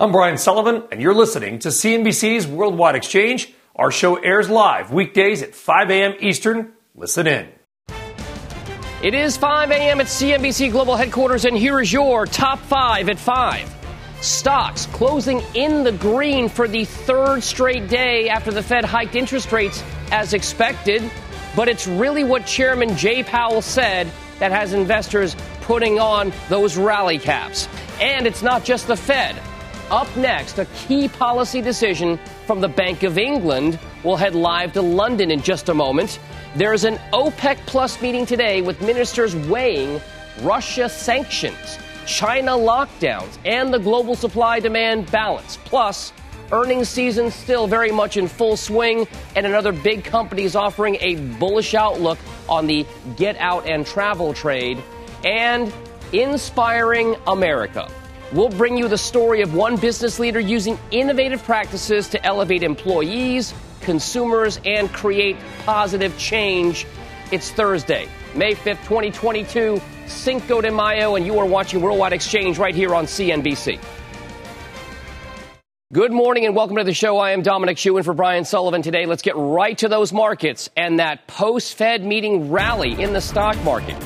I'm Brian Sullivan, and you're listening to CNBC's Worldwide Exchange. Our show airs live weekdays at 5 a.m. Eastern. Listen in. It is 5 a.m. at CNBC Global Headquarters, and here is your top five at 5. Stocks closing in the green for the third straight day after the Fed hiked interest rates as expected. But it's really what Chairman Jay Powell said that has investors putting on those rally caps. And it's not just the Fed. Up next, a key policy decision from the Bank of England. We'll head live to London in just a moment. There's an OPEC Plus meeting today with ministers weighing Russia sanctions, China lockdowns, and the global supply demand balance. Plus, earnings season still very much in full swing, and another big company is offering a bullish outlook on the get out and travel trade. And inspiring America. We'll bring you the story of one business leader using innovative practices to elevate employees, consumers, and create positive change. It's Thursday, May 5th, 2022, Cinco de Mayo, and you are watching Worldwide Exchange right here on CNBC. Good morning and welcome to the show. I am Dominic Chu in for Brian Sullivan today. Let's get right to those markets and that post Fed meeting rally in the stock market.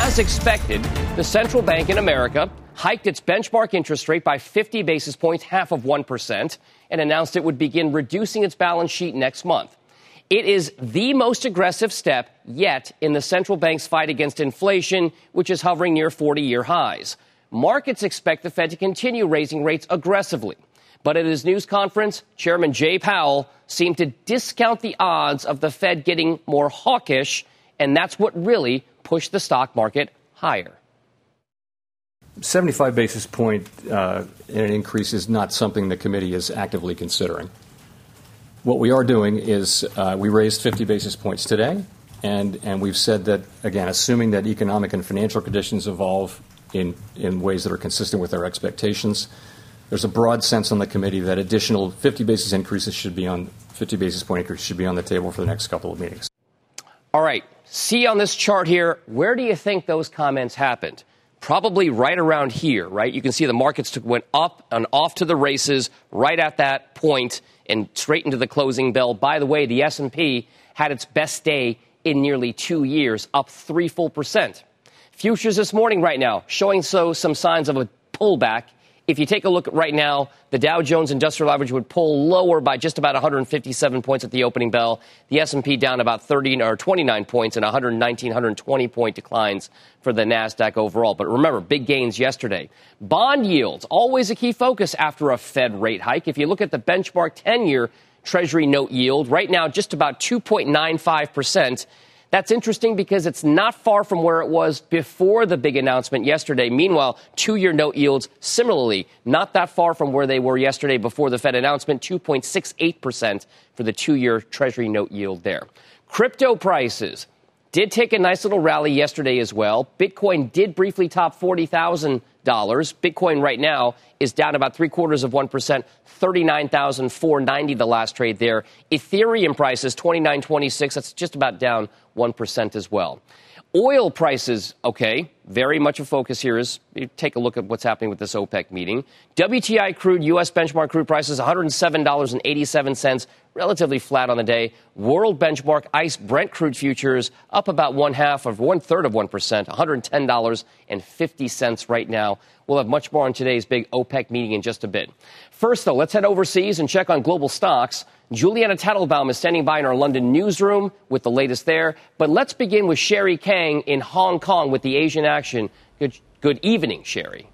As expected, the central bank in America hiked its benchmark interest rate by 50 basis points, half of 1%, and announced it would begin reducing its balance sheet next month. It is the most aggressive step yet in the central bank's fight against inflation, which is hovering near 40 year highs. Markets expect the Fed to continue raising rates aggressively. But at his news conference, Chairman Jay Powell seemed to discount the odds of the Fed getting more hawkish, and that's what really pushed the stock market higher. 75 basis point uh, in an increase is not something the committee is actively considering. What we are doing is uh, we raised 50 basis points today, and, and we've said that, again, assuming that economic and financial conditions evolve in, in ways that are consistent with our expectations, there's a broad sense on the committee that additional 50 basis increases should be on 50 basis point increases should be on the table for the next couple of meetings. All right. See on this chart here, where do you think those comments happened? probably right around here, right? You can see the markets took, went up and off to the races right at that point and straight into the closing bell. By the way, the S&P had its best day in nearly two years, up three full percent. Futures this morning right now showing so some signs of a pullback if you take a look right now, the Dow Jones Industrial Average would pull lower by just about 157 points at the opening bell. The S&P down about 30 or 29 points and 119, 120 point declines for the Nasdaq overall. But remember, big gains yesterday. Bond yields always a key focus after a Fed rate hike. If you look at the benchmark 10-year Treasury note yield, right now just about 2.95 percent. That's interesting because it's not far from where it was before the big announcement yesterday. Meanwhile, two year note yields similarly not that far from where they were yesterday before the Fed announcement, 2.68% for the two year Treasury note yield there. Crypto prices did take a nice little rally yesterday as well. Bitcoin did briefly top $40,000. Bitcoin right now is down about three quarters of 1%, 39,490 the last trade there. Ethereum prices 29.26, that's just about down 1% as well. Oil prices, okay, very much a focus here is take a look at what's happening with this OPEC meeting. WTI crude, U.S. benchmark crude prices $107.87, relatively flat on the day. World benchmark ICE Brent crude futures up about one half of one third of 1%, $110.50 right now. We'll have much more on today's big OPEC meeting in just a bit. First, though, let's head overseas and check on global stocks. Juliana Tatelbaum is standing by in our London newsroom with the latest there. But let's begin with Sherry Kang in Hong Kong with the Asian action. Good, good evening, Sherry.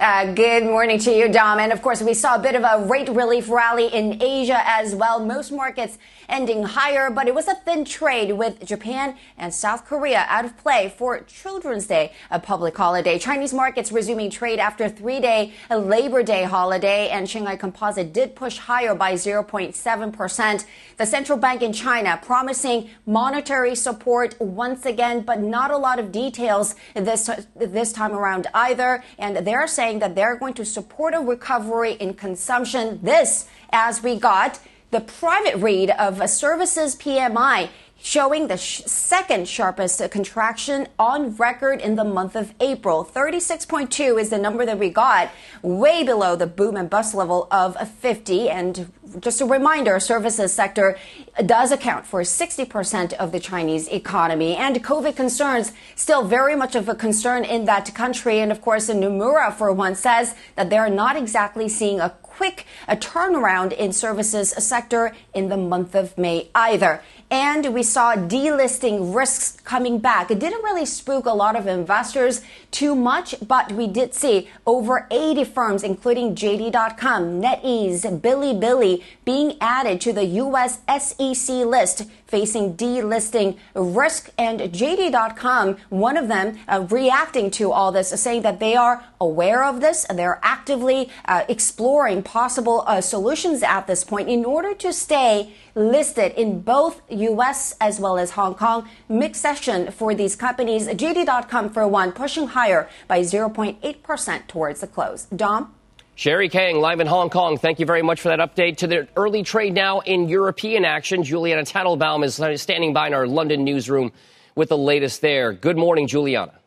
Uh, good morning to you, Dom. And of course, we saw a bit of a rate relief rally in Asia as well. Most markets ending higher, but it was a thin trade with Japan and South Korea out of play for Children's Day, a public holiday. Chinese markets resuming trade after three day Labor Day holiday, and Shanghai Composite did push higher by 0.7%. The central bank in China promising monetary support once again, but not a lot of details this, this time around either. And they're saying that they're going to support a recovery in consumption. This as we got the private read of a services PMI showing the sh- second sharpest contraction on record in the month of April. 36.2 is the number that we got, way below the boom and bust level of 50. And just a reminder, services sector does account for 60% of the Chinese economy. And COVID concerns still very much of a concern in that country. And of course, Nomura, for one, says that they're not exactly seeing a quick a turnaround in services sector in the month of May either. And we saw delisting risks coming back. It didn't really spook a lot of investors too much, but we did see over 80 firms, including JD.com, NetEase, Bilibili, being added to the U.S. SEC list facing delisting risk. And JD.com, one of them, uh, reacting to all this, saying that they are aware of this and they're actively uh, exploring possible uh, solutions at this point in order to stay listed in both U.S. as well as Hong Kong. Mixed session for these companies. JD.com, for one, pushing higher by 0.8% towards the close. Dom? Sherry Kang, live in Hong Kong. Thank you very much for that update. To the early trade now in European action. Juliana Tatelbaum is standing by in our London newsroom with the latest there. Good morning, Juliana.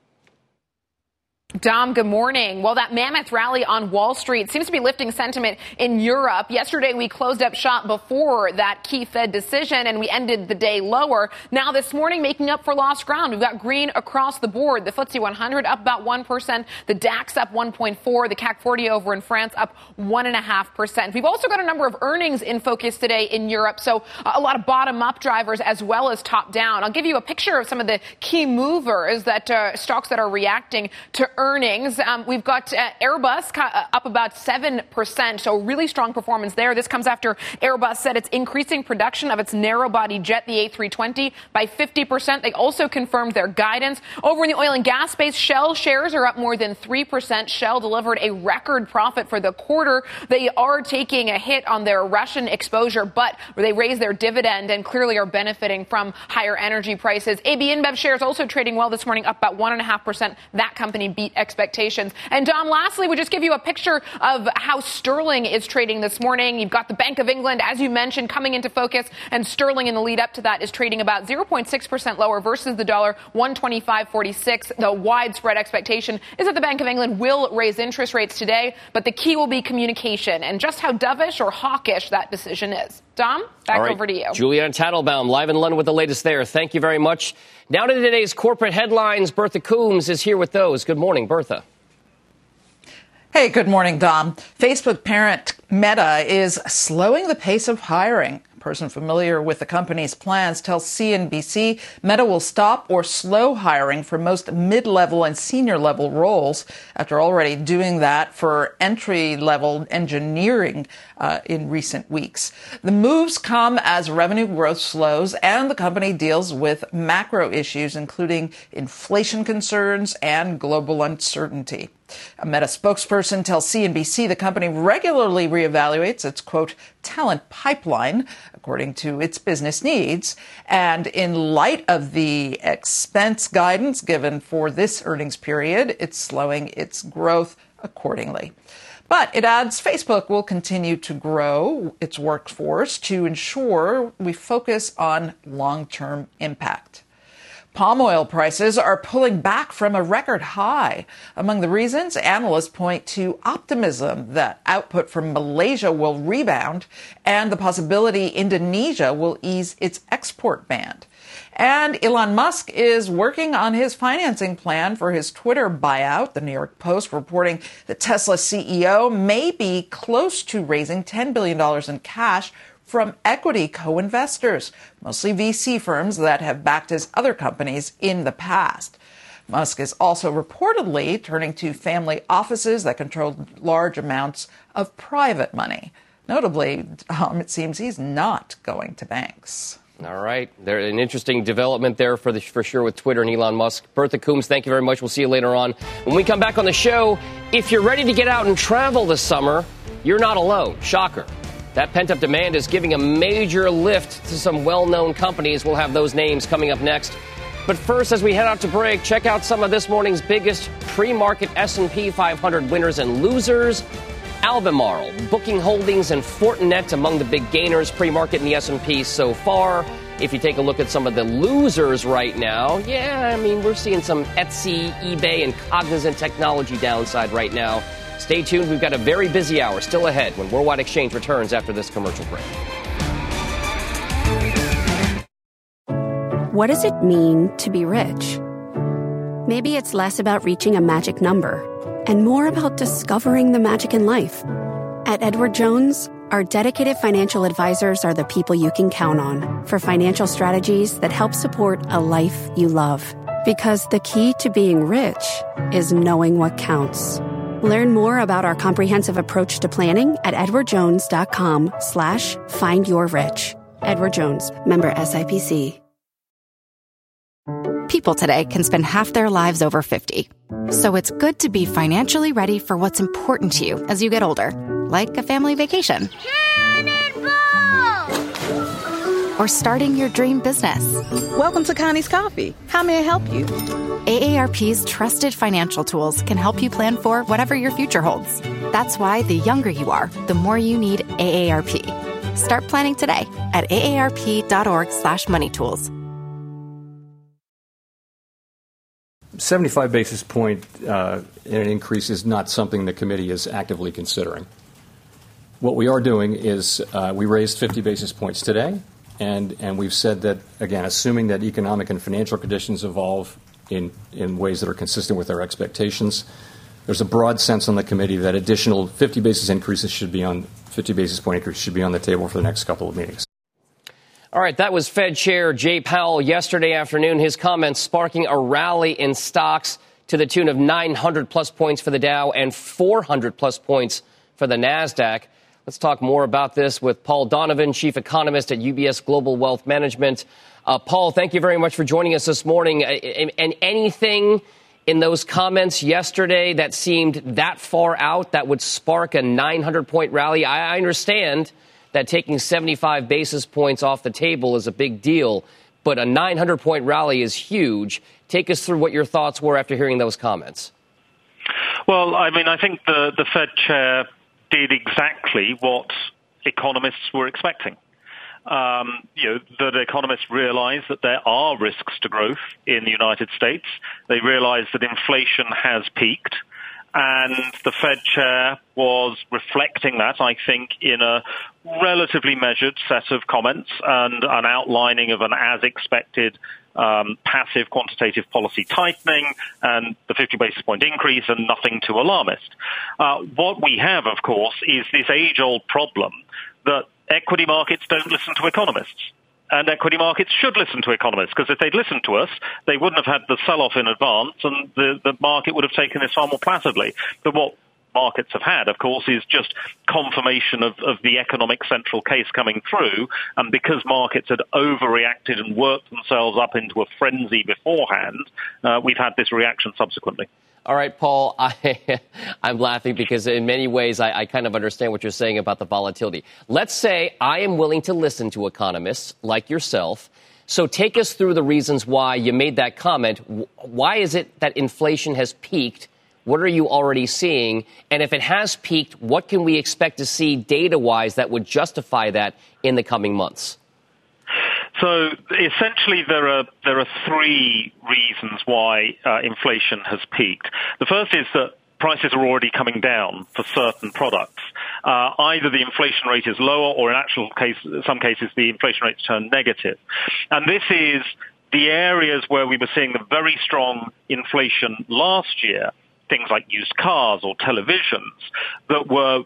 Dom, good morning. Well, that mammoth rally on Wall Street seems to be lifting sentiment in Europe. Yesterday, we closed up shop before that key Fed decision and we ended the day lower. Now, this morning, making up for lost ground. We've got green across the board. The FTSE 100 up about 1%, the DAX up 1.4, the CAC 40 over in France up 1.5%. We've also got a number of earnings in focus today in Europe, so a lot of bottom up drivers as well as top down. I'll give you a picture of some of the key movers that uh, stocks that are reacting to earnings earnings. Um, we've got uh, Airbus uh, up about 7%, so really strong performance there. This comes after Airbus said it's increasing production of its narrow body jet, the A320, by 50%. They also confirmed their guidance. Over in the oil and gas space, Shell shares are up more than 3%. Shell delivered a record profit for the quarter. They are taking a hit on their Russian exposure, but they raised their dividend and clearly are benefiting from higher energy prices. AB InBev shares also trading well this morning, up about 1.5%. That company beat expectations. And Dom, lastly, we just give you a picture of how sterling is trading this morning. You've got the Bank of England, as you mentioned, coming into focus, and sterling in the lead up to that is trading about 0.6% lower versus the dollar, 125.46. The widespread expectation is that the Bank of England will raise interest rates today, but the key will be communication and just how dovish or hawkish that decision is. Dom, back right. over to you. Juliana Tatelbaum, live in London with the latest there. Thank you very much. Now to today's corporate headlines. Bertha Coombs is here with those. Good morning, Bertha. Hey, good morning, Dom. Facebook parent Meta is slowing the pace of hiring person familiar with the company's plans tells CNBC Meta will stop or slow hiring for most mid level and senior level roles after already doing that for entry level engineering uh, in recent weeks. The moves come as revenue growth slows and the company deals with macro issues, including inflation concerns and global uncertainty. A Meta spokesperson tells CNBC the company regularly reevaluates its quote talent pipeline according to its business needs. And in light of the expense guidance given for this earnings period, it's slowing its growth accordingly. But it adds Facebook will continue to grow its workforce to ensure we focus on long term impact. Palm oil prices are pulling back from a record high. Among the reasons, analysts point to optimism that output from Malaysia will rebound and the possibility Indonesia will ease its export ban. And Elon Musk is working on his financing plan for his Twitter buyout. The New York Post reporting that Tesla CEO may be close to raising $10 billion in cash from equity co-investors, mostly VC firms that have backed his other companies in the past. Musk is also reportedly turning to family offices that control large amounts of private money. Notably, um, it seems he's not going to banks. All right. There's an interesting development there for, the, for sure with Twitter and Elon Musk. Bertha Coombs, thank you very much. We'll see you later on. When we come back on the show, if you're ready to get out and travel this summer, you're not alone. Shocker. That pent up demand is giving a major lift to some well known companies. We'll have those names coming up next. But first, as we head out to break, check out some of this morning's biggest pre-market S&P 500 winners and losers. Albemarle, Booking Holdings, and Fortinet among the big gainers pre-market in the S&P so far. If you take a look at some of the losers right now, yeah, I mean, we're seeing some Etsy, eBay, and Cognizant technology downside right now. Stay tuned. We've got a very busy hour still ahead when Worldwide Exchange returns after this commercial break. What does it mean to be rich? Maybe it's less about reaching a magic number and more about discovering the magic in life. At Edward Jones, our dedicated financial advisors are the people you can count on for financial strategies that help support a life you love. Because the key to being rich is knowing what counts. Learn more about our comprehensive approach to planning at edwardjones.com slash find your rich. Edward Jones, member SIPC. People today can spend half their lives over 50. So it's good to be financially ready for what's important to you as you get older, like a family vacation. Or starting your dream business. Welcome to Connie's Coffee. How may I help you? AARP's trusted financial tools can help you plan for whatever your future holds. That's why the younger you are, the more you need AARP. Start planning today at aarp.org/moneytools. 75 basis point uh, in an increase is not something the committee is actively considering. What we are doing is uh, we raised 50 basis points today, and, and we've said that, again, assuming that economic and financial conditions evolve in, in ways that are consistent with our expectations, there's a broad sense on the committee that additional 50 basis increases should be on 50 basis point increase should be on the table for the next couple of meetings. All right, that was Fed Chair Jay Powell yesterday afternoon. His comments sparking a rally in stocks to the tune of 900 plus points for the Dow and 400 plus points for the NASDAQ. Let's talk more about this with Paul Donovan, Chief Economist at UBS Global Wealth Management. Uh, Paul, thank you very much for joining us this morning. And anything in those comments yesterday that seemed that far out that would spark a 900 point rally? I understand that taking 75 basis points off the table is a big deal, but a 900 point rally is huge. Take us through what your thoughts were after hearing those comments. Well, I mean, I think the, the Fed chair did exactly what economists were expecting. Um, you know, that economists realize that there are risks to growth in the United States. They realize that inflation has peaked and the Fed chair was reflecting that, I think, in a relatively measured set of comments and an outlining of an as expected um, passive quantitative policy tightening and the 50 basis point increase and nothing too alarmist. Uh, what we have, of course, is this age old problem that equity markets don't listen to economists and equity markets should listen to economists because if they'd listened to us, they wouldn't have had the sell-off in advance, and the, the market would have taken this far more placidly. But what markets have had, of course, is just confirmation of, of the economic central case coming through. And because markets had overreacted and worked themselves up into a frenzy beforehand, uh, we've had this reaction subsequently. All right, Paul, I, am laughing because in many ways I, I, kind of understand what you're saying about the volatility. Let's say I am willing to listen to economists like yourself. So take us through the reasons why you made that comment. Why is it that inflation has peaked? What are you already seeing? And if it has peaked, what can we expect to see data wise that would justify that in the coming months? So essentially, there are there are three reasons why uh, inflation has peaked. The first is that prices are already coming down for certain products. Uh, either the inflation rate is lower, or in actual case, some cases, the inflation rates turn negative. And this is the areas where we were seeing the very strong inflation last year, things like used cars or televisions, that were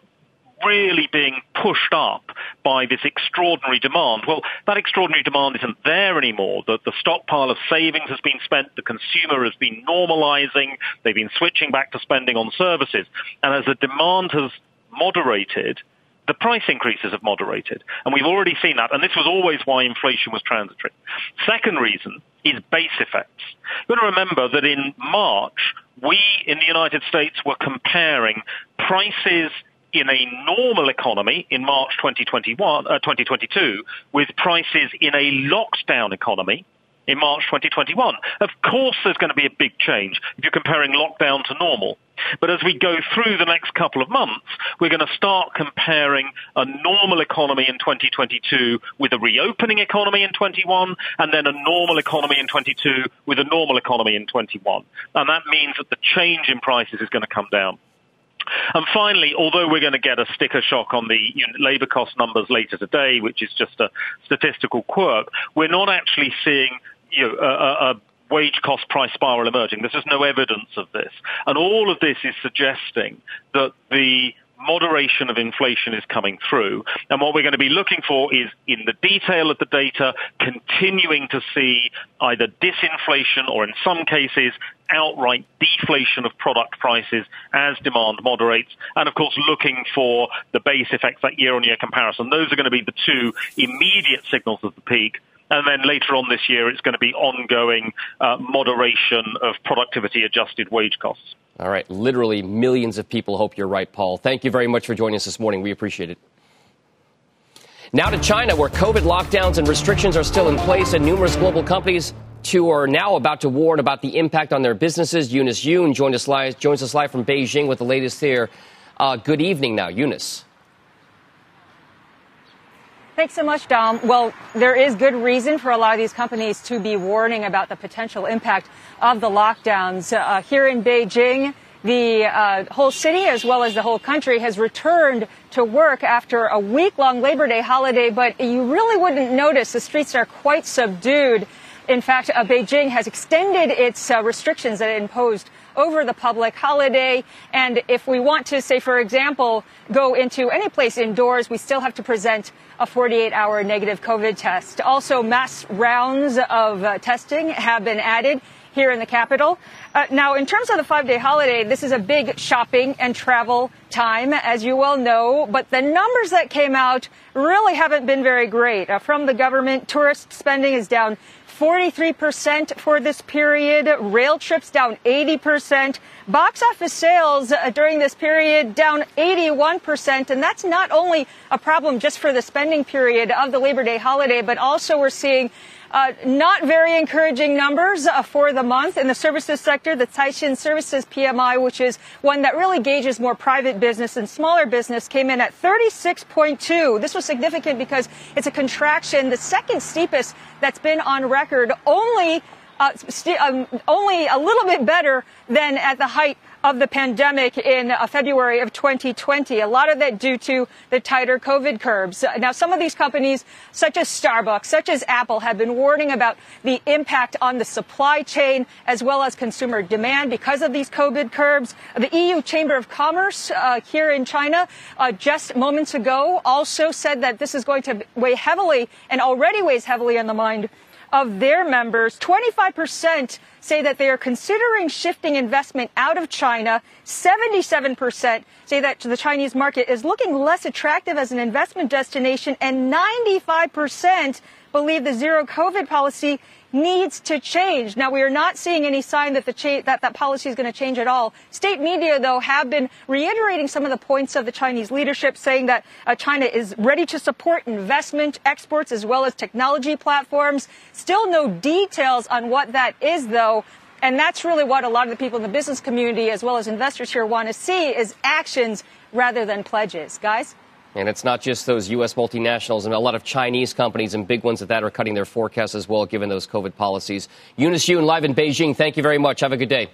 really being pushed up by this extraordinary demand. Well, that extraordinary demand isn't there anymore. The, the stockpile of savings has been spent. The consumer has been normalizing. They've been switching back to spending on services. And as the demand has moderated, the price increases have moderated. And we've already seen that. And this was always why inflation was transitory. Second reason is base effects. You've got to remember that in March, we in the United States were comparing prices in a normal economy in March 2021, uh, 2022 with prices in a lockdown economy in March 2021. Of course, there's going to be a big change if you're comparing lockdown to normal. But as we go through the next couple of months, we're going to start comparing a normal economy in 2022 with a reopening economy in 21, and then a normal economy in 22 with a normal economy in 21. And that means that the change in prices is going to come down. And finally, although we're going to get a sticker shock on the labour cost numbers later today, which is just a statistical quirk, we're not actually seeing you know, a, a wage cost price spiral emerging. There's just no evidence of this. And all of this is suggesting that the moderation of inflation is coming through. And what we're going to be looking for is in the detail of the data, continuing to see either disinflation or in some cases outright deflation of product prices as demand moderates. And of course, looking for the base effects, that year on year comparison. Those are going to be the two immediate signals of the peak. And then later on this year, it's going to be ongoing uh, moderation of productivity adjusted wage costs. All right. Literally millions of people hope you're right, Paul. Thank you very much for joining us this morning. We appreciate it. Now to China, where COVID lockdowns and restrictions are still in place, and numerous global companies too are now about to warn about the impact on their businesses. Eunice Yoon joins us live, joins us live from Beijing with the latest here. Uh, good evening now, Eunice. Thanks so much, Dom. Well, there is good reason for a lot of these companies to be warning about the potential impact of the lockdowns. Uh, here in Beijing, the uh, whole city, as well as the whole country, has returned to work after a week long Labor Day holiday, but you really wouldn't notice the streets are quite subdued. In fact, uh, Beijing has extended its uh, restrictions that it imposed over the public holiday. And if we want to, say, for example, go into any place indoors, we still have to present a 48 hour negative COVID test. Also, mass rounds of uh, testing have been added here in the capital. Uh, now, in terms of the five day holiday, this is a big shopping and travel time, as you well know, but the numbers that came out really haven't been very great. Uh, from the government, tourist spending is down 43% for this period. Rail trips down 80%. Box office sales uh, during this period down 81%. And that's not only a problem just for the spending period of the Labor Day holiday, but also we're seeing uh, not very encouraging numbers uh, for the month in the services sector. The Caixin Services PMI, which is one that really gauges more private business and smaller business, came in at 36.2. This was significant because it's a contraction, the second steepest that's been on record, only uh, st- um, only a little bit better than at the height of the pandemic in uh, February of 2020. A lot of that due to the tighter COVID curbs. Now, some of these companies, such as Starbucks, such as Apple, have been warning about the impact on the supply chain as well as consumer demand because of these COVID curbs. The EU Chamber of Commerce uh, here in China uh, just moments ago also said that this is going to weigh heavily and already weighs heavily on the mind of their members. 25% say that they are considering shifting investment out of China. 77% say that the Chinese market is looking less attractive as an investment destination. And 95% believe the zero COVID policy needs to change. Now, we are not seeing any sign that the cha- that, that policy is going to change at all. State media, though, have been reiterating some of the points of the Chinese leadership, saying that uh, China is ready to support investment, exports, as well as technology platforms. Still no details on what that is, though. And that's really what a lot of the people in the business community, as well as investors here, want to see is actions rather than pledges. Guys? And it's not just those U.S. multinationals and a lot of Chinese companies and big ones at that are cutting their forecasts as well, given those COVID policies. Eunice Yoon live in Beijing. Thank you very much. Have a good day.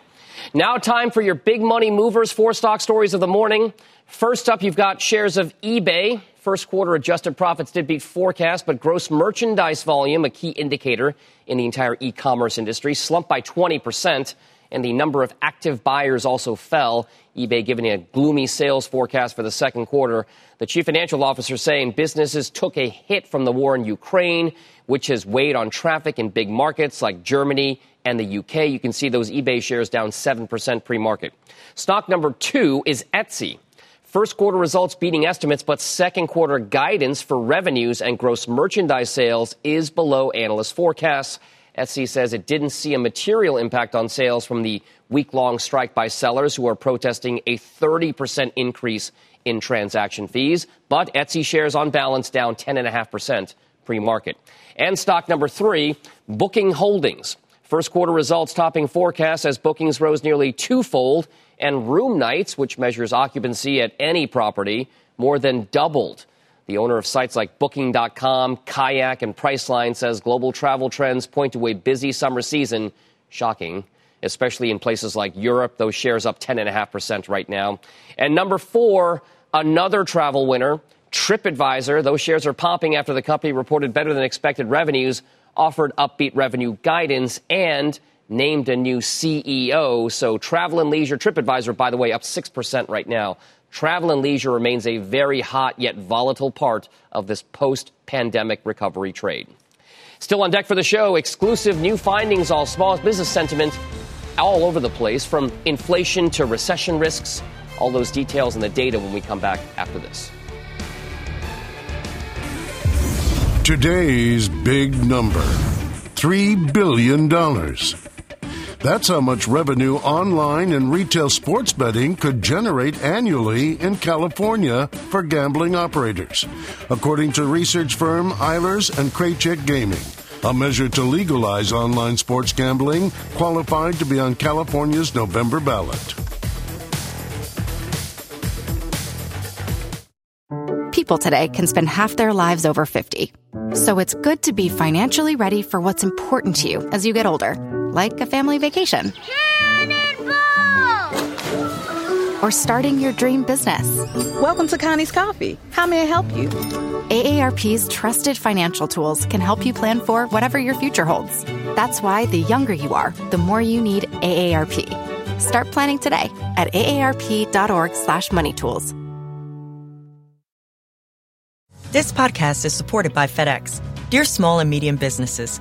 Now, time for your big money movers, four stock stories of the morning. First up, you've got shares of eBay. First quarter adjusted profits did beat forecast, but gross merchandise volume, a key indicator in the entire e commerce industry, slumped by 20%. And the number of active buyers also fell. eBay giving a gloomy sales forecast for the second quarter. The chief financial officer saying businesses took a hit from the war in Ukraine, which has weighed on traffic in big markets like Germany and the UK. You can see those eBay shares down 7% pre market. Stock number two is Etsy. First quarter results beating estimates, but second quarter guidance for revenues and gross merchandise sales is below analyst forecasts. Etsy says it didn't see a material impact on sales from the week long strike by sellers who are protesting a 30% increase in transaction fees. But Etsy shares on balance down 10.5% pre market. And stock number three, Booking Holdings. First quarter results topping forecasts as bookings rose nearly twofold and room nights, which measures occupancy at any property, more than doubled. The owner of sites like Booking.com, Kayak, and Priceline says global travel trends point to a busy summer season. Shocking, especially in places like Europe. Those shares up 10.5% right now. And number four, another travel winner, TripAdvisor. Those shares are popping after the company reported better than expected revenues, offered upbeat revenue guidance, and named a new CEO. So Travel and Leisure TripAdvisor, by the way, up 6% right now. Travel and leisure remains a very hot yet volatile part of this post pandemic recovery trade. Still on deck for the show, exclusive new findings on small business sentiment all over the place, from inflation to recession risks. All those details and the data when we come back after this. Today's big number $3 billion. That's how much revenue online and retail sports betting could generate annually in California for gambling operators, according to research firm Eilers and Krejcik Gaming. A measure to legalize online sports gambling qualified to be on California's November ballot. People today can spend half their lives over 50. So it's good to be financially ready for what's important to you as you get older like a family vacation. Or starting your dream business. Welcome to Connie's Coffee. How may I help you? AARP's trusted financial tools can help you plan for whatever your future holds. That's why the younger you are, the more you need AARP. Start planning today at aarp.org/slash money tools. This podcast is supported by FedEx. Dear small and medium businesses,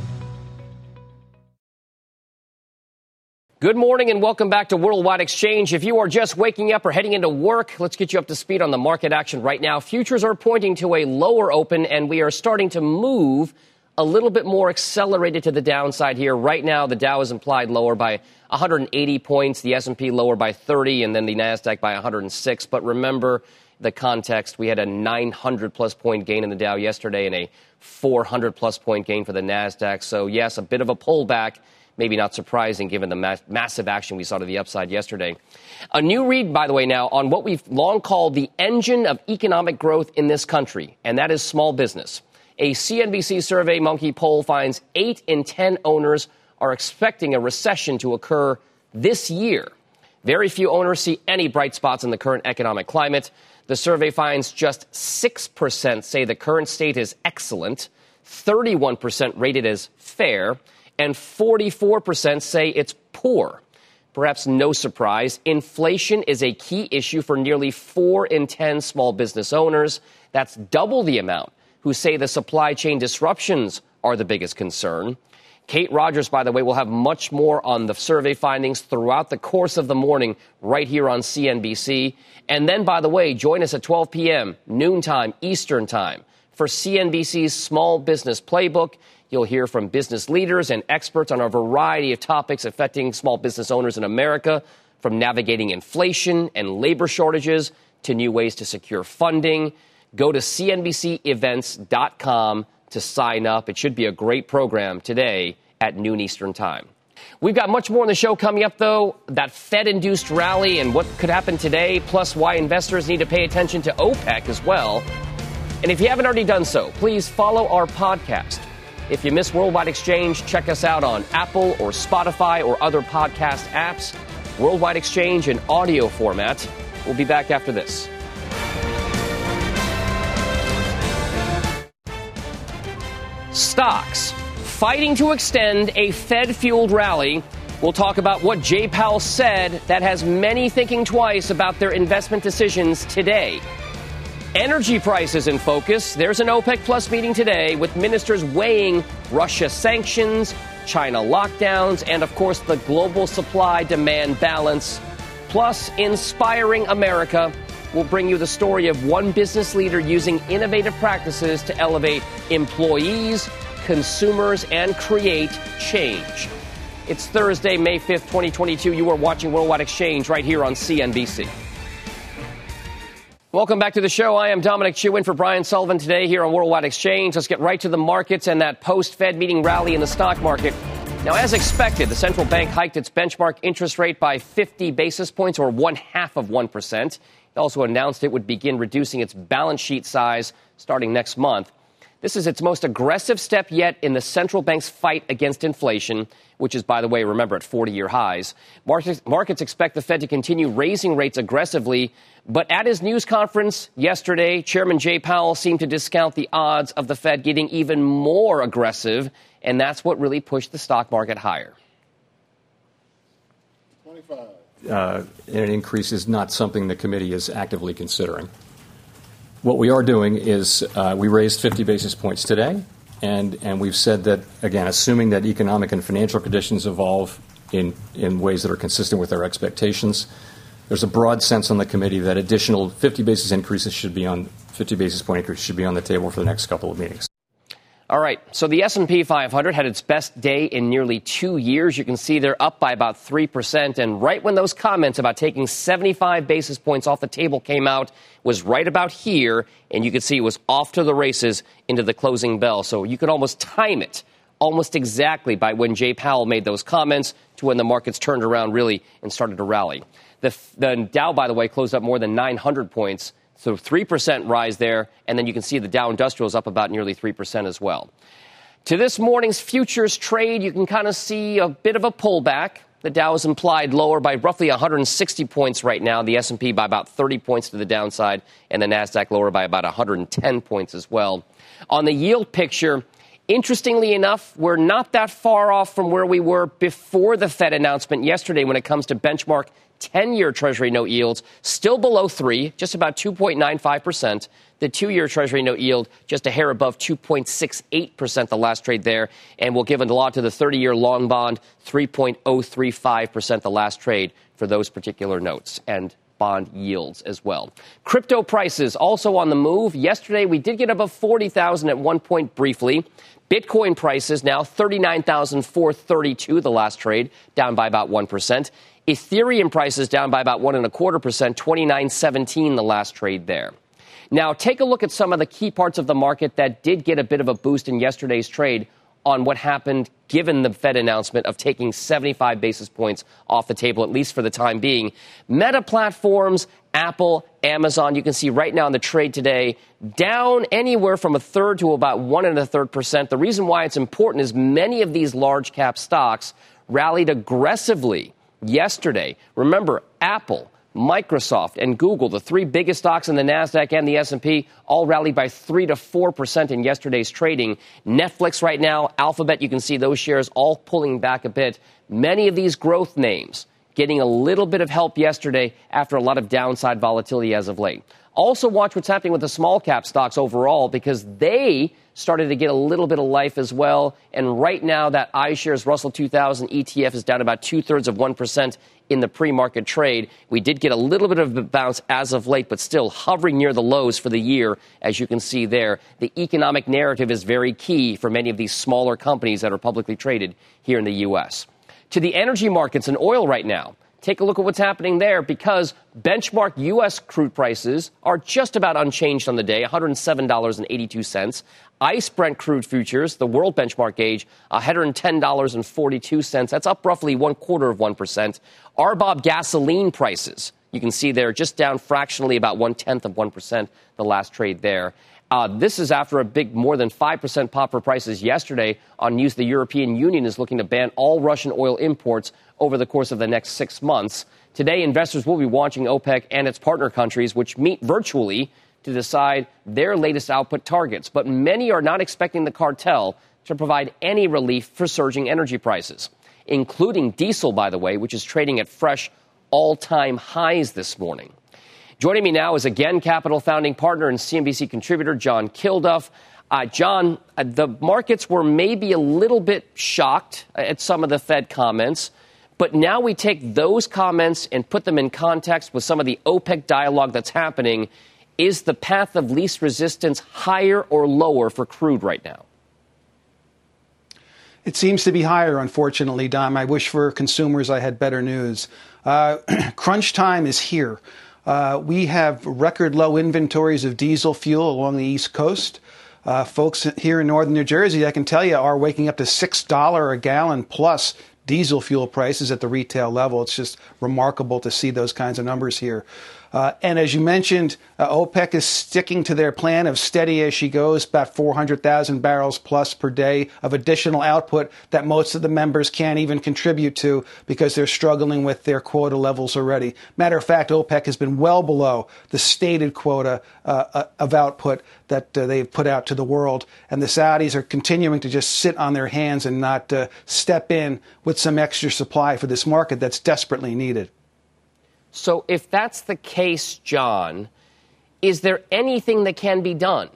Good morning and welcome back to Worldwide Exchange. If you are just waking up or heading into work, let's get you up to speed on the market action right now. Futures are pointing to a lower open and we are starting to move a little bit more accelerated to the downside here. Right now, the Dow is implied lower by 180 points, the S&P lower by 30 and then the Nasdaq by 106. But remember the context. We had a 900 plus point gain in the Dow yesterday and a 400 plus point gain for the Nasdaq. So yes, a bit of a pullback maybe not surprising given the ma- massive action we saw to the upside yesterday. A new read, by the way, now on what we've long called the engine of economic growth in this country, and that is small business. A CNBC survey monkey poll finds 8 in 10 owners are expecting a recession to occur this year. Very few owners see any bright spots in the current economic climate. The survey finds just 6% say the current state is excellent, 31% rated as fair, and 44% say it's poor. Perhaps no surprise, inflation is a key issue for nearly 4 in 10 small business owners. That's double the amount who say the supply chain disruptions are the biggest concern. Kate Rogers, by the way, will have much more on the survey findings throughout the course of the morning right here on CNBC. And then, by the way, join us at 12 p.m., noontime, Eastern Time, for CNBC's Small Business Playbook. You'll hear from business leaders and experts on a variety of topics affecting small business owners in America, from navigating inflation and labor shortages to new ways to secure funding. Go to CNBCevents.com to sign up. It should be a great program today at noon Eastern Time. We've got much more on the show coming up, though. That Fed induced rally and what could happen today, plus why investors need to pay attention to OPEC as well. And if you haven't already done so, please follow our podcast. If you miss Worldwide Exchange, check us out on Apple or Spotify or other podcast apps. Worldwide Exchange in audio format. We'll be back after this. Stocks fighting to extend a Fed fueled rally. We'll talk about what Jay Powell said that has many thinking twice about their investment decisions today. Energy prices in focus. There's an OPEC Plus meeting today with ministers weighing Russia sanctions, China lockdowns, and of course the global supply demand balance. Plus, inspiring America will bring you the story of one business leader using innovative practices to elevate employees, consumers, and create change. It's Thursday, May 5th, 2022. You are watching Worldwide Exchange right here on CNBC. Welcome back to the show. I am Dominic Chu in for Brian Sullivan today here on Worldwide Exchange. Let's get right to the markets and that post Fed meeting rally in the stock market. Now, as expected, the central bank hiked its benchmark interest rate by 50 basis points or one half of 1%. It also announced it would begin reducing its balance sheet size starting next month. This is its most aggressive step yet in the central bank's fight against inflation, which is, by the way, remember, at 40 year highs. Markets, markets expect the Fed to continue raising rates aggressively, but at his news conference yesterday, Chairman Jay Powell seemed to discount the odds of the Fed getting even more aggressive, and that's what really pushed the stock market higher. 25. Uh, an increase is not something the committee is actively considering. What we are doing is uh, we raised 50 basis points today, and, and we've said that, again, assuming that economic and financial conditions evolve in, in ways that are consistent with our expectations, there's a broad sense on the committee that additional 50 basis increases should be on 50 basis point increase should be on the table for the next couple of meetings. All right. So the S&P 500 had its best day in nearly 2 years. You can see they're up by about 3% and right when those comments about taking 75 basis points off the table came out was right about here and you could see it was off to the races into the closing bell. So you could almost time it almost exactly by when Jay Powell made those comments to when the markets turned around really and started to rally. The, the Dow by the way closed up more than 900 points so 3% rise there, and then you can see the Dow Industrial is up about nearly 3% as well. To this morning's futures trade, you can kind of see a bit of a pullback. The Dow is implied lower by roughly 160 points right now, the S&P by about 30 points to the downside, and the Nasdaq lower by about 110 points as well. On the yield picture, Interestingly enough, we're not that far off from where we were before the Fed announcement yesterday when it comes to benchmark 10 year Treasury note yields still below 3, just about 2.95%. The two year Treasury note yield just a hair above 2.68% the last trade there. And we'll give a lot to the 30 year long bond, 3.035% the last trade for those particular notes. And bond yields as well. Crypto prices also on the move. Yesterday we did get above 40,000 at one point briefly. Bitcoin prices now 39,432 the last trade, down by about 1%. Ethereum prices down by about one and a quarter percent, 29.17 the last trade there. Now, take a look at some of the key parts of the market that did get a bit of a boost in yesterday's trade on what happened given the Fed announcement of taking 75 basis points off the table, at least for the time being. Meta platforms, Apple, Amazon, you can see right now in the trade today, down anywhere from a third to about one and a third percent. The reason why it's important is many of these large cap stocks rallied aggressively yesterday. Remember, Apple, Microsoft, and Google, the three biggest stocks in the Nasdaq and the S&P, all rallied by 3 to 4% in yesterday's trading. Netflix right now, Alphabet, you can see those shares all pulling back a bit. Many of these growth names getting a little bit of help yesterday after a lot of downside volatility as of late. Also watch what's happening with the small cap stocks overall because they started to get a little bit of life as well. And right now, that iShares Russell 2000 ETF is down about two thirds of 1% in the pre market trade. We did get a little bit of a bounce as of late, but still hovering near the lows for the year, as you can see there. The economic narrative is very key for many of these smaller companies that are publicly traded here in the U.S. To the energy markets and oil right now. take a look at what's happening there because benchmark U.S. crude prices are just about unchanged on the day, $107.82. ICE Brent crude futures, the world benchmark gauge, $110.42. That's up roughly one quarter of 1%. RBOB gasoline prices, you can see they're just down fractionally about one tenth of 1% the last trade there. Uh, this is after a big more than 5% pop for prices yesterday on news the European Union is looking to ban all Russian oil imports over the course of the next six months. Today, investors will be watching OPEC and its partner countries, which meet virtually to decide their latest output targets. But many are not expecting the cartel to provide any relief for surging energy prices, including diesel, by the way, which is trading at fresh all time highs this morning. Joining me now is again Capital founding partner and CNBC contributor John Kilduff. Uh, John, uh, the markets were maybe a little bit shocked at some of the Fed comments, but now we take those comments and put them in context with some of the OPEC dialogue that's happening. Is the path of least resistance higher or lower for crude right now? It seems to be higher, unfortunately, Dom. I wish for consumers I had better news. Uh, crunch time is here. Uh, we have record low inventories of diesel fuel along the East Coast. Uh, folks here in northern New Jersey, I can tell you, are waking up to $6 a gallon plus diesel fuel prices at the retail level. It's just remarkable to see those kinds of numbers here. Uh, and as you mentioned, uh, OPEC is sticking to their plan of steady as she goes, about 400,000 barrels plus per day of additional output that most of the members can't even contribute to because they're struggling with their quota levels already. Matter of fact, OPEC has been well below the stated quota uh, uh of output that uh, they've put out to the world. And the Saudis are continuing to just sit on their hands and not uh, step in with some extra supply for this market that's desperately needed. So, if that's the case, John, is there anything that can be done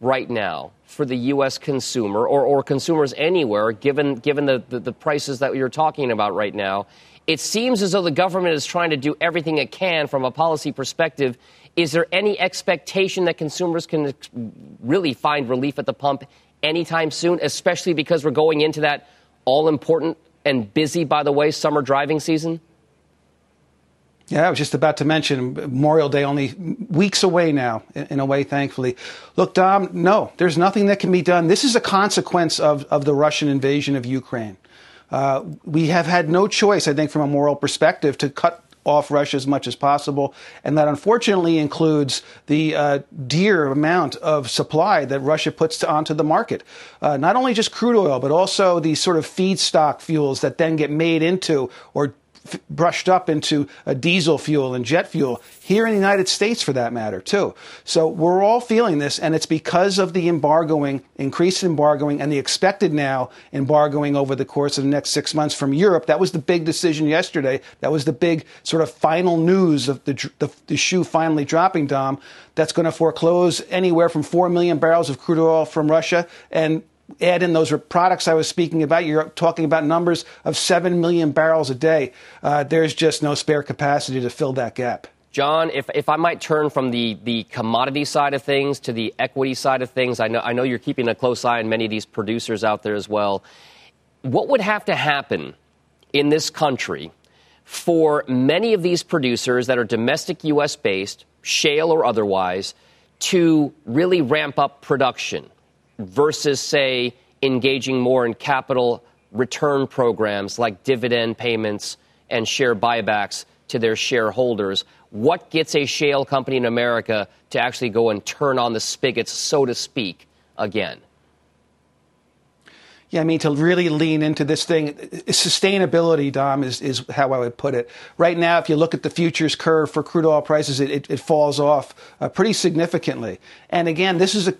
right now for the U.S. consumer or, or consumers anywhere, given, given the, the, the prices that you're talking about right now? It seems as though the government is trying to do everything it can from a policy perspective. Is there any expectation that consumers can really find relief at the pump anytime soon, especially because we're going into that all important and busy, by the way, summer driving season? Yeah, I was just about to mention Memorial Day only weeks away now, in a way, thankfully. Look, Dom, no, there's nothing that can be done. This is a consequence of, of the Russian invasion of Ukraine. Uh, we have had no choice, I think, from a moral perspective, to cut off Russia as much as possible. And that unfortunately includes the uh, dear amount of supply that Russia puts to, onto the market. Uh, not only just crude oil, but also these sort of feedstock fuels that then get made into or f- brushed up into diesel fuel and jet fuel here in the United States for that matter too. So we're all feeling this and it's because of the embargoing, increased embargoing and the expected now embargoing over the course of the next 6 months from Europe. That was the big decision yesterday. That was the big sort of final news of the the, the shoe finally dropping Dom that's going to foreclose anywhere from 4 million barrels of crude oil from Russia and add in those products I was speaking about, you're talking about numbers of 7 million barrels a day. Uh, there's just no spare capacity to fill that gap. John, if, if I might turn from the, the commodity side of things to the equity side of things, I know, I know you're keeping a close eye on many of these producers out there as well. What would have to happen in this country for many of these producers that are domestic U.S. based, shale or otherwise, to really ramp up production? Versus, say, engaging more in capital return programs like dividend payments and share buybacks to their shareholders. What gets a shale company in America to actually go and turn on the spigots, so to speak, again? Yeah, I mean, to really lean into this thing, sustainability, Dom, is, is how I would put it. Right now, if you look at the futures curve for crude oil prices, it, it, it falls off uh, pretty significantly. And again, this is a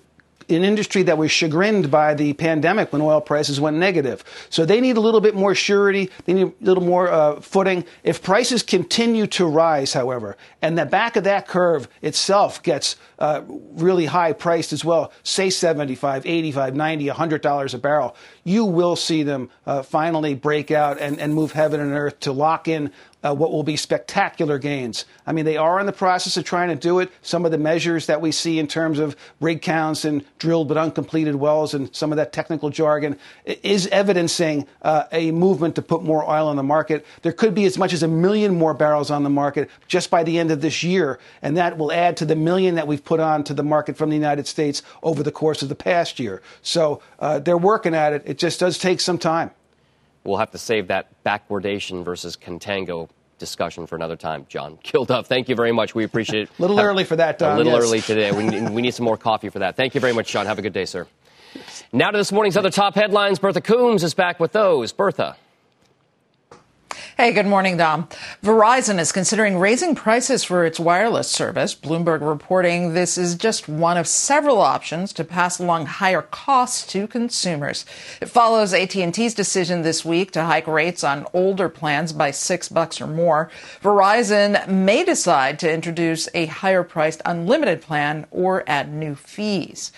an industry that was chagrined by the pandemic when oil prices went negative. So they need a little bit more surety. They need a little more uh, footing. If prices continue to rise, however, and the back of that curve itself gets uh, really high priced as well, say 75, 85, 90, $100 a barrel, you will see them uh, finally break out and, and move heaven and earth to lock in uh, what will be spectacular gains. I mean, they are in the process of trying to do it. Some of the measures that we see in terms of rig counts and drilled but uncompleted wells and some of that technical jargon is evidencing uh, a movement to put more oil on the market. There could be as much as a million more barrels on the market just by the end of this year, and that will add to the million that we've put on to the market from the United States over the course of the past year. So uh, they're working at it. It just does take some time. We'll have to save that backwardation versus contango discussion for another time, John. Kilduff, thank you very much. We appreciate it. a little early for that, Don. A little yes. early today. We need, we need some more coffee for that. Thank you very much, John. Have a good day, sir. Now to this morning's other top headlines. Bertha Coombs is back with those. Bertha. Hey, good morning, Dom. Verizon is considering raising prices for its wireless service. Bloomberg reporting this is just one of several options to pass along higher costs to consumers. It follows AT&T's decision this week to hike rates on older plans by 6 bucks or more. Verizon may decide to introduce a higher priced unlimited plan or add new fees.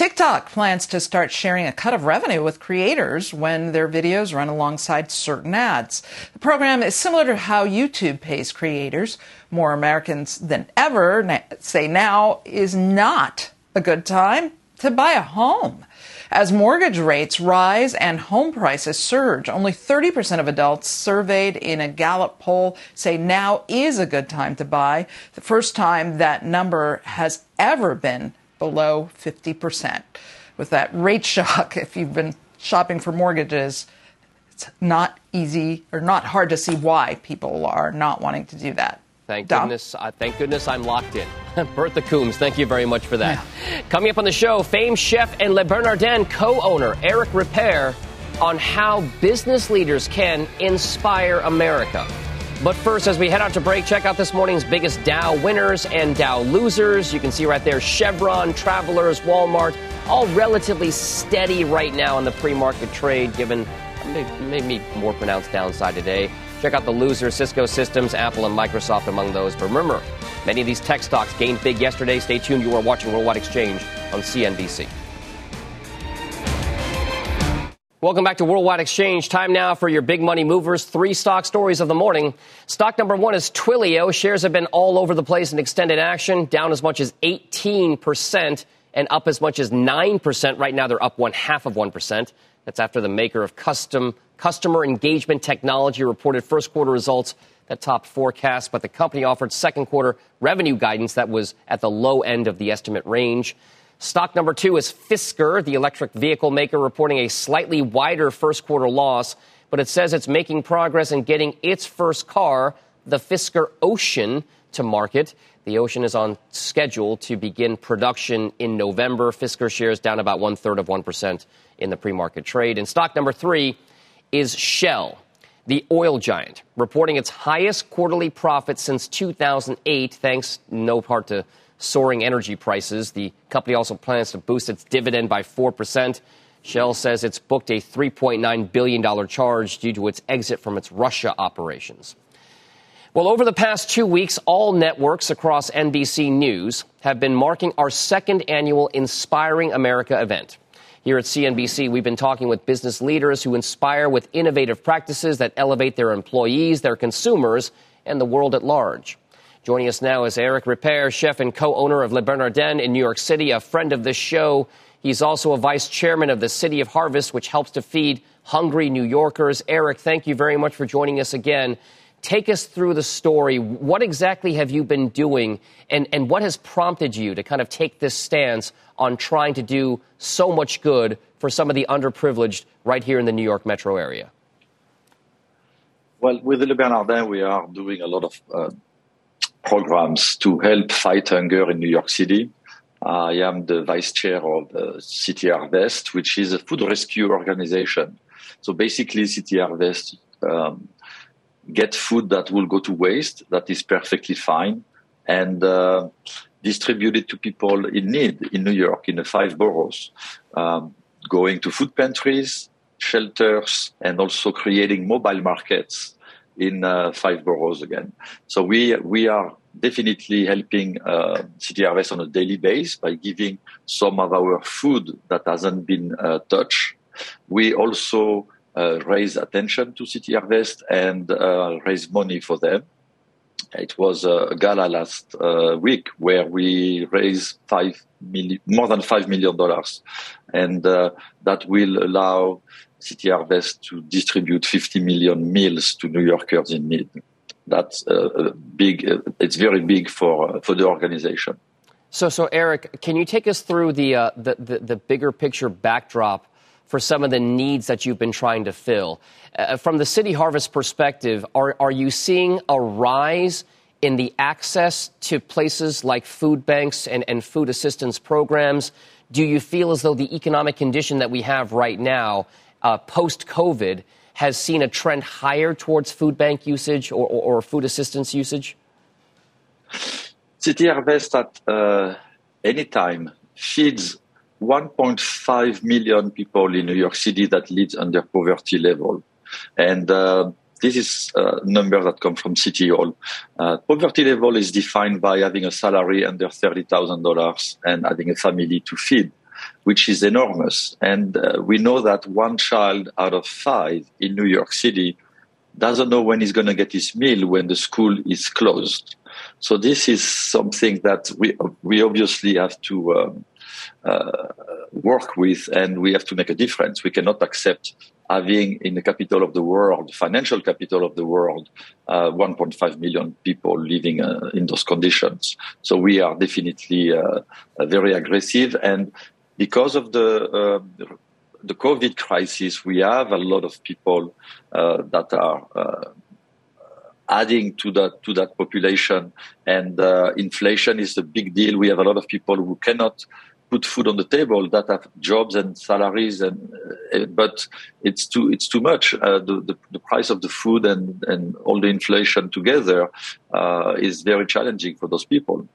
TikTok plans to start sharing a cut of revenue with creators when their videos run alongside certain ads. The program is similar to how YouTube pays creators. More Americans than ever say now is not a good time to buy a home. As mortgage rates rise and home prices surge, only 30% of adults surveyed in a Gallup poll say now is a good time to buy. The first time that number has ever been below 50%. With that rate shock, if you've been shopping for mortgages, it's not easy or not hard to see why people are not wanting to do that. Thank Dom? goodness. Uh, thank goodness I'm locked in. Bertha Coombs, thank you very much for that. Yeah. Coming up on the show, famed chef and Le Bernardin co-owner Eric Ripert on how business leaders can inspire America. But first, as we head out to break, check out this morning's biggest Dow winners and Dow losers. You can see right there Chevron, Travelers, Walmart, all relatively steady right now in the pre market trade, given maybe more pronounced downside today. Check out the losers Cisco Systems, Apple, and Microsoft among those. But remember, many of these tech stocks gained big yesterday. Stay tuned. You are watching Worldwide Exchange on CNBC. Welcome back to Worldwide Exchange. Time now for your big money movers. Three stock stories of the morning. Stock number one is Twilio. Shares have been all over the place in extended action, down as much as 18% and up as much as 9%. Right now, they're up one half of 1%. That's after the maker of custom customer engagement technology reported first quarter results that topped forecasts, but the company offered second quarter revenue guidance that was at the low end of the estimate range. Stock number two is Fisker, the electric vehicle maker, reporting a slightly wider first quarter loss, but it says it's making progress in getting its first car, the Fisker Ocean, to market. The Ocean is on schedule to begin production in November. Fisker shares down about one third of 1% in the pre market trade. And stock number three is Shell, the oil giant, reporting its highest quarterly profit since 2008, thanks no part to soaring energy prices. The company also plans to boost its dividend by 4%. Shell says it's booked a $3.9 billion charge due to its exit from its Russia operations. Well, over the past two weeks, all networks across NBC News have been marking our second annual Inspiring America event. Here at CNBC, we've been talking with business leaders who inspire with innovative practices that elevate their employees, their consumers, and the world at large. Joining us now is Eric Ripert, chef and co-owner of Le Bernardin in New York City, a friend of this show. He's also a vice chairman of the City of Harvest, which helps to feed hungry New Yorkers. Eric, thank you very much for joining us again. Take us through the story. What exactly have you been doing, and, and what has prompted you to kind of take this stance on trying to do so much good for some of the underprivileged right here in the New York metro area? Well, with Le Bernardin, we are doing a lot of uh, programs to help fight hunger in New York City. I am the vice chair of uh, City Harvest, which is a food rescue organization. So basically, City Harvest um, get food that will go to waste, that is perfectly fine, and uh, distribute it to people in need in New York, in the five boroughs, um, going to food pantries, shelters, and also creating mobile markets in uh, five boroughs again. So we we are definitely helping uh, City Harvest on a daily basis by giving some of our food that hasn't been uh, touched. we also uh, raise attention to City Harvest and uh, raise money for them. It was a gala last uh, week where we raised five million, more than five million dollars, and that will allow City Harvest to distribute 50 million meals to New Yorkers in need. That's uh, big. Uh, it's very big for uh, for the organization. So, so Eric, can you take us through the, uh, the, the, the bigger picture backdrop for some of the needs that you've been trying to fill? Uh, from the City Harvest perspective, are, are you seeing a rise in the access to places like food banks and, and food assistance programs? Do you feel as though the economic condition that we have right now, uh, post COVID, has seen a trend higher towards food bank usage or, or, or food assistance usage? City Harvest at uh, any time feeds 1.5 million people in New York City that live under poverty level. And uh, this is a number that comes from City Hall. Uh, poverty level is defined by having a salary under $30,000 and having a family to feed, which is enormous. And uh, we know that one child out of five in New York City doesn't know when he's going to get his meal when the school is closed. So this is something that we we obviously have to um, uh, work with, and we have to make a difference. We cannot accept having in the capital of the world, financial capital of the world, uh, 1.5 million people living uh, in those conditions. So we are definitely uh, very aggressive, and because of the uh, the COVID crisis, we have a lot of people uh, that are uh, adding to that to that population, and inflation is a big deal. We have a lot of people who cannot put food on the table that have jobs and salaries and uh, but it's too it's too much. Uh, the, the, the price of the food and and all the inflation together uh, is very challenging for those people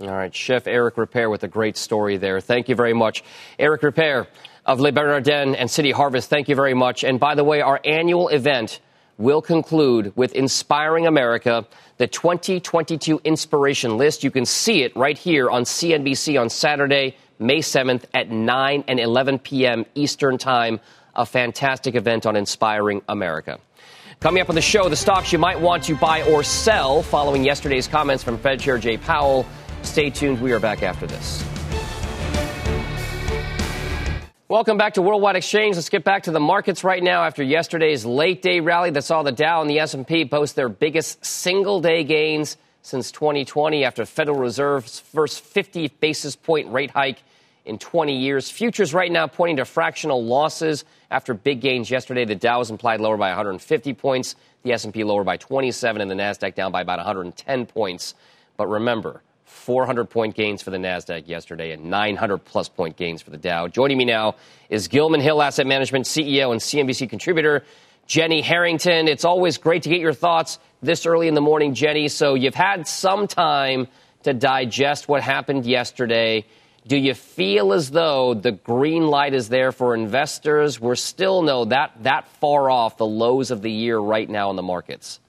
all right chef eric ripert with a great story there thank you very much eric ripert of le bernardin and city harvest thank you very much and by the way our annual event will conclude with inspiring america the 2022 inspiration list. You can see it right here on CNBC on Saturday, May 7th at 9 and 11 p.m. Eastern Time. A fantastic event on inspiring America. Coming up on the show, the stocks you might want to buy or sell following yesterday's comments from Fed Chair Jay Powell. Stay tuned. We are back after this. Welcome back to Worldwide Exchange. Let's get back to the markets right now after yesterday's late day rally that saw the Dow and the S&P post their biggest single day gains since 2020 after Federal Reserve's first 50 basis point rate hike in 20 years. Futures right now pointing to fractional losses after big gains yesterday. The Dow was implied lower by 150 points, the S&P lower by 27 and the Nasdaq down by about 110 points. But remember, 400 point gains for the NASDAQ yesterday and 900 plus point gains for the Dow. Joining me now is Gilman Hill Asset Management CEO and CNBC contributor, Jenny Harrington. It's always great to get your thoughts this early in the morning, Jenny. So you've had some time to digest what happened yesterday. Do you feel as though the green light is there for investors? We're still no that that far off the lows of the year right now in the markets.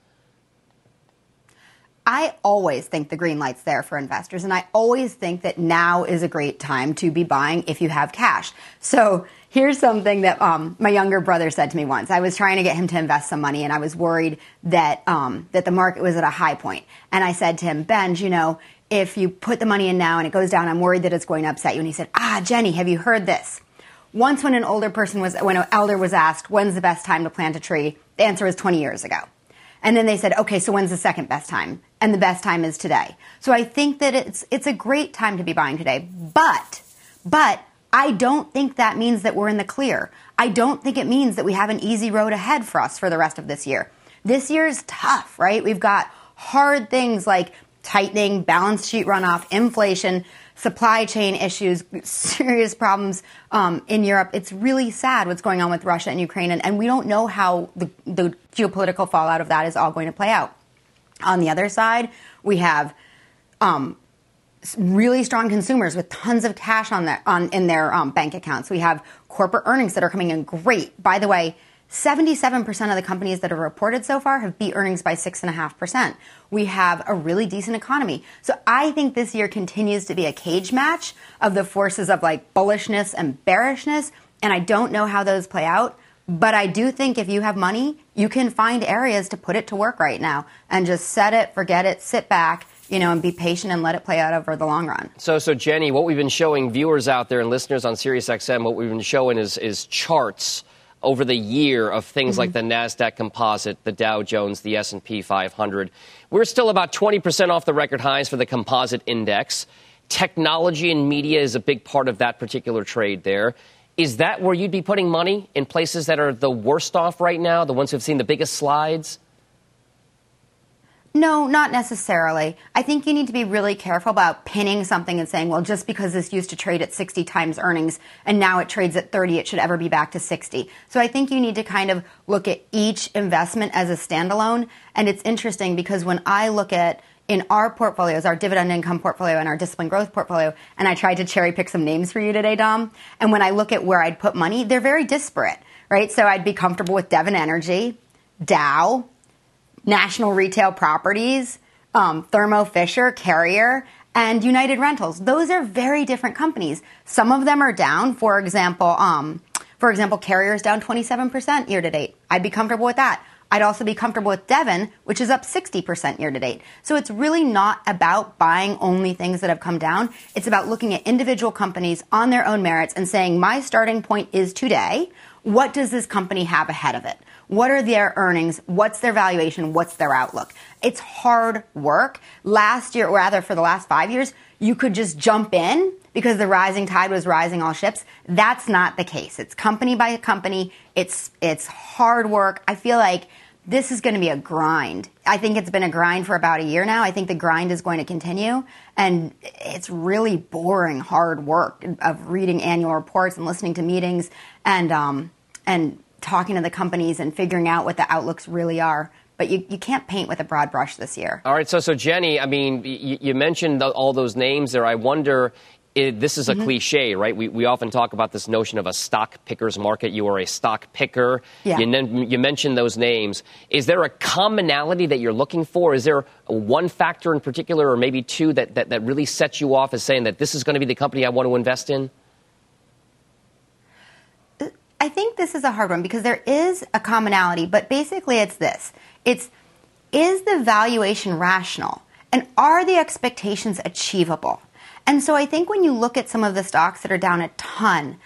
I always think the green light's there for investors, and I always think that now is a great time to be buying if you have cash. So here's something that um, my younger brother said to me once. I was trying to get him to invest some money, and I was worried that um, that the market was at a high point. And I said to him, Ben, you know, if you put the money in now and it goes down, I'm worried that it's going to upset you. And he said, Ah, Jenny, have you heard this? Once, when an older person was, when an elder was asked, when's the best time to plant a tree, the answer was 20 years ago. And then they said, okay, so when's the second best time? And the best time is today. So I think that it's, it's a great time to be buying today. But, but I don't think that means that we're in the clear. I don't think it means that we have an easy road ahead for us for the rest of this year. This year is tough, right? We've got hard things like tightening, balance sheet runoff, inflation, supply chain issues, serious problems um, in Europe. It's really sad what's going on with Russia and Ukraine, and, and we don't know how the, the geopolitical fallout of that is all going to play out. On the other side, we have um, really strong consumers with tons of cash on their on in their um, bank accounts. We have corporate earnings that are coming in great. By the way, 77% of the companies that have reported so far have beat earnings by 6.5%. We have a really decent economy. So I think this year continues to be a cage match of the forces of like bullishness and bearishness. and I don't know how those play out. But I do think if you have money, you can find areas to put it to work right now and just set it, forget it, sit back, you know, and be patient and let it play out over the long run. So, so Jenny, what we've been showing viewers out there and listeners on SiriusXM, what we've been showing is is charts over the year of things mm-hmm. like the Nasdaq Composite, the Dow Jones, the S&P 500. We're still about 20% off the record highs for the composite index. Technology and media is a big part of that particular trade there. Is that where you'd be putting money in places that are the worst off right now, the ones who've seen the biggest slides? No, not necessarily. I think you need to be really careful about pinning something and saying, well, just because this used to trade at 60 times earnings and now it trades at 30, it should ever be back to 60. So I think you need to kind of look at each investment as a standalone. And it's interesting because when I look at in our portfolios, our dividend income portfolio and our disciplined growth portfolio, and I tried to cherry pick some names for you today, Dom. And when I look at where I'd put money, they're very disparate, right? So I'd be comfortable with Devon Energy, Dow, National Retail Properties, um, Thermo Fisher, Carrier, and United Rentals. Those are very different companies. Some of them are down. For example, um, for example, Carrier is down 27% year to date. I'd be comfortable with that. I'd also be comfortable with Devon, which is up 60% year to date. So it's really not about buying only things that have come down. It's about looking at individual companies on their own merits and saying, my starting point is today. What does this company have ahead of it? What are their earnings? What's their valuation? What's their outlook? It's hard work. Last year, or rather for the last five years, you could just jump in because the rising tide was rising all ships. That's not the case. It's company by company. It's it's hard work. I feel like this is going to be a grind. I think it's been a grind for about a year now. I think the grind is going to continue, and it's really boring, hard work of reading annual reports and listening to meetings and um, and talking to the companies and figuring out what the outlooks really are but you, you can't paint with a broad brush this year. All right, so so Jenny, I mean, you, you mentioned the, all those names there. I wonder it, this is a mm-hmm. cliche, right? We, we often talk about this notion of a stock picker's market. You are a stock picker. Yeah. You, you mentioned those names. Is there a commonality that you're looking for? Is there one factor in particular, or maybe two, that, that, that really sets you off as saying that this is going to be the company I want to invest in? I think this is a hard one because there is a commonality, but basically it's this. It's is the valuation rational? And are the expectations achievable? And so I think when you look at some of the stocks that are down a ton,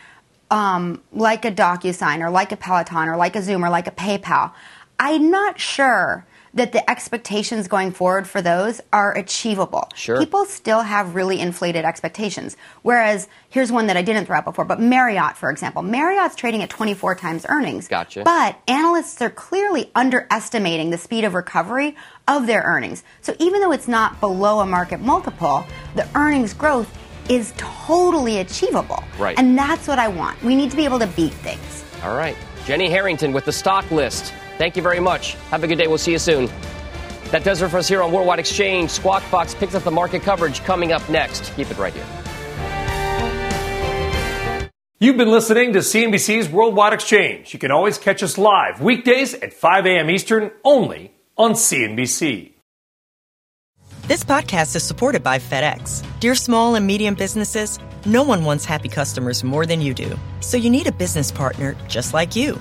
um, like a DocuSign or like a Peloton or like a Zoom or like a PayPal, I'm not sure that the expectations going forward for those are achievable. Sure. People still have really inflated expectations. Whereas, here's one that I didn't throw out before, but Marriott, for example. Marriott's trading at 24 times earnings. Gotcha. But analysts are clearly underestimating the speed of recovery of their earnings. So even though it's not below a market multiple, the earnings growth is totally achievable. Right. And that's what I want. We need to be able to beat things. All right. Jenny Harrington with the stock list. Thank you very much. Have a good day. We'll see you soon. That does it for us here on Worldwide Exchange. Squawk Box picks up the market coverage coming up next. Keep it right here. You've been listening to CNBC's Worldwide Exchange. You can always catch us live weekdays at 5 a.m. Eastern only on CNBC. This podcast is supported by FedEx. Dear small and medium businesses, no one wants happy customers more than you do. So you need a business partner just like you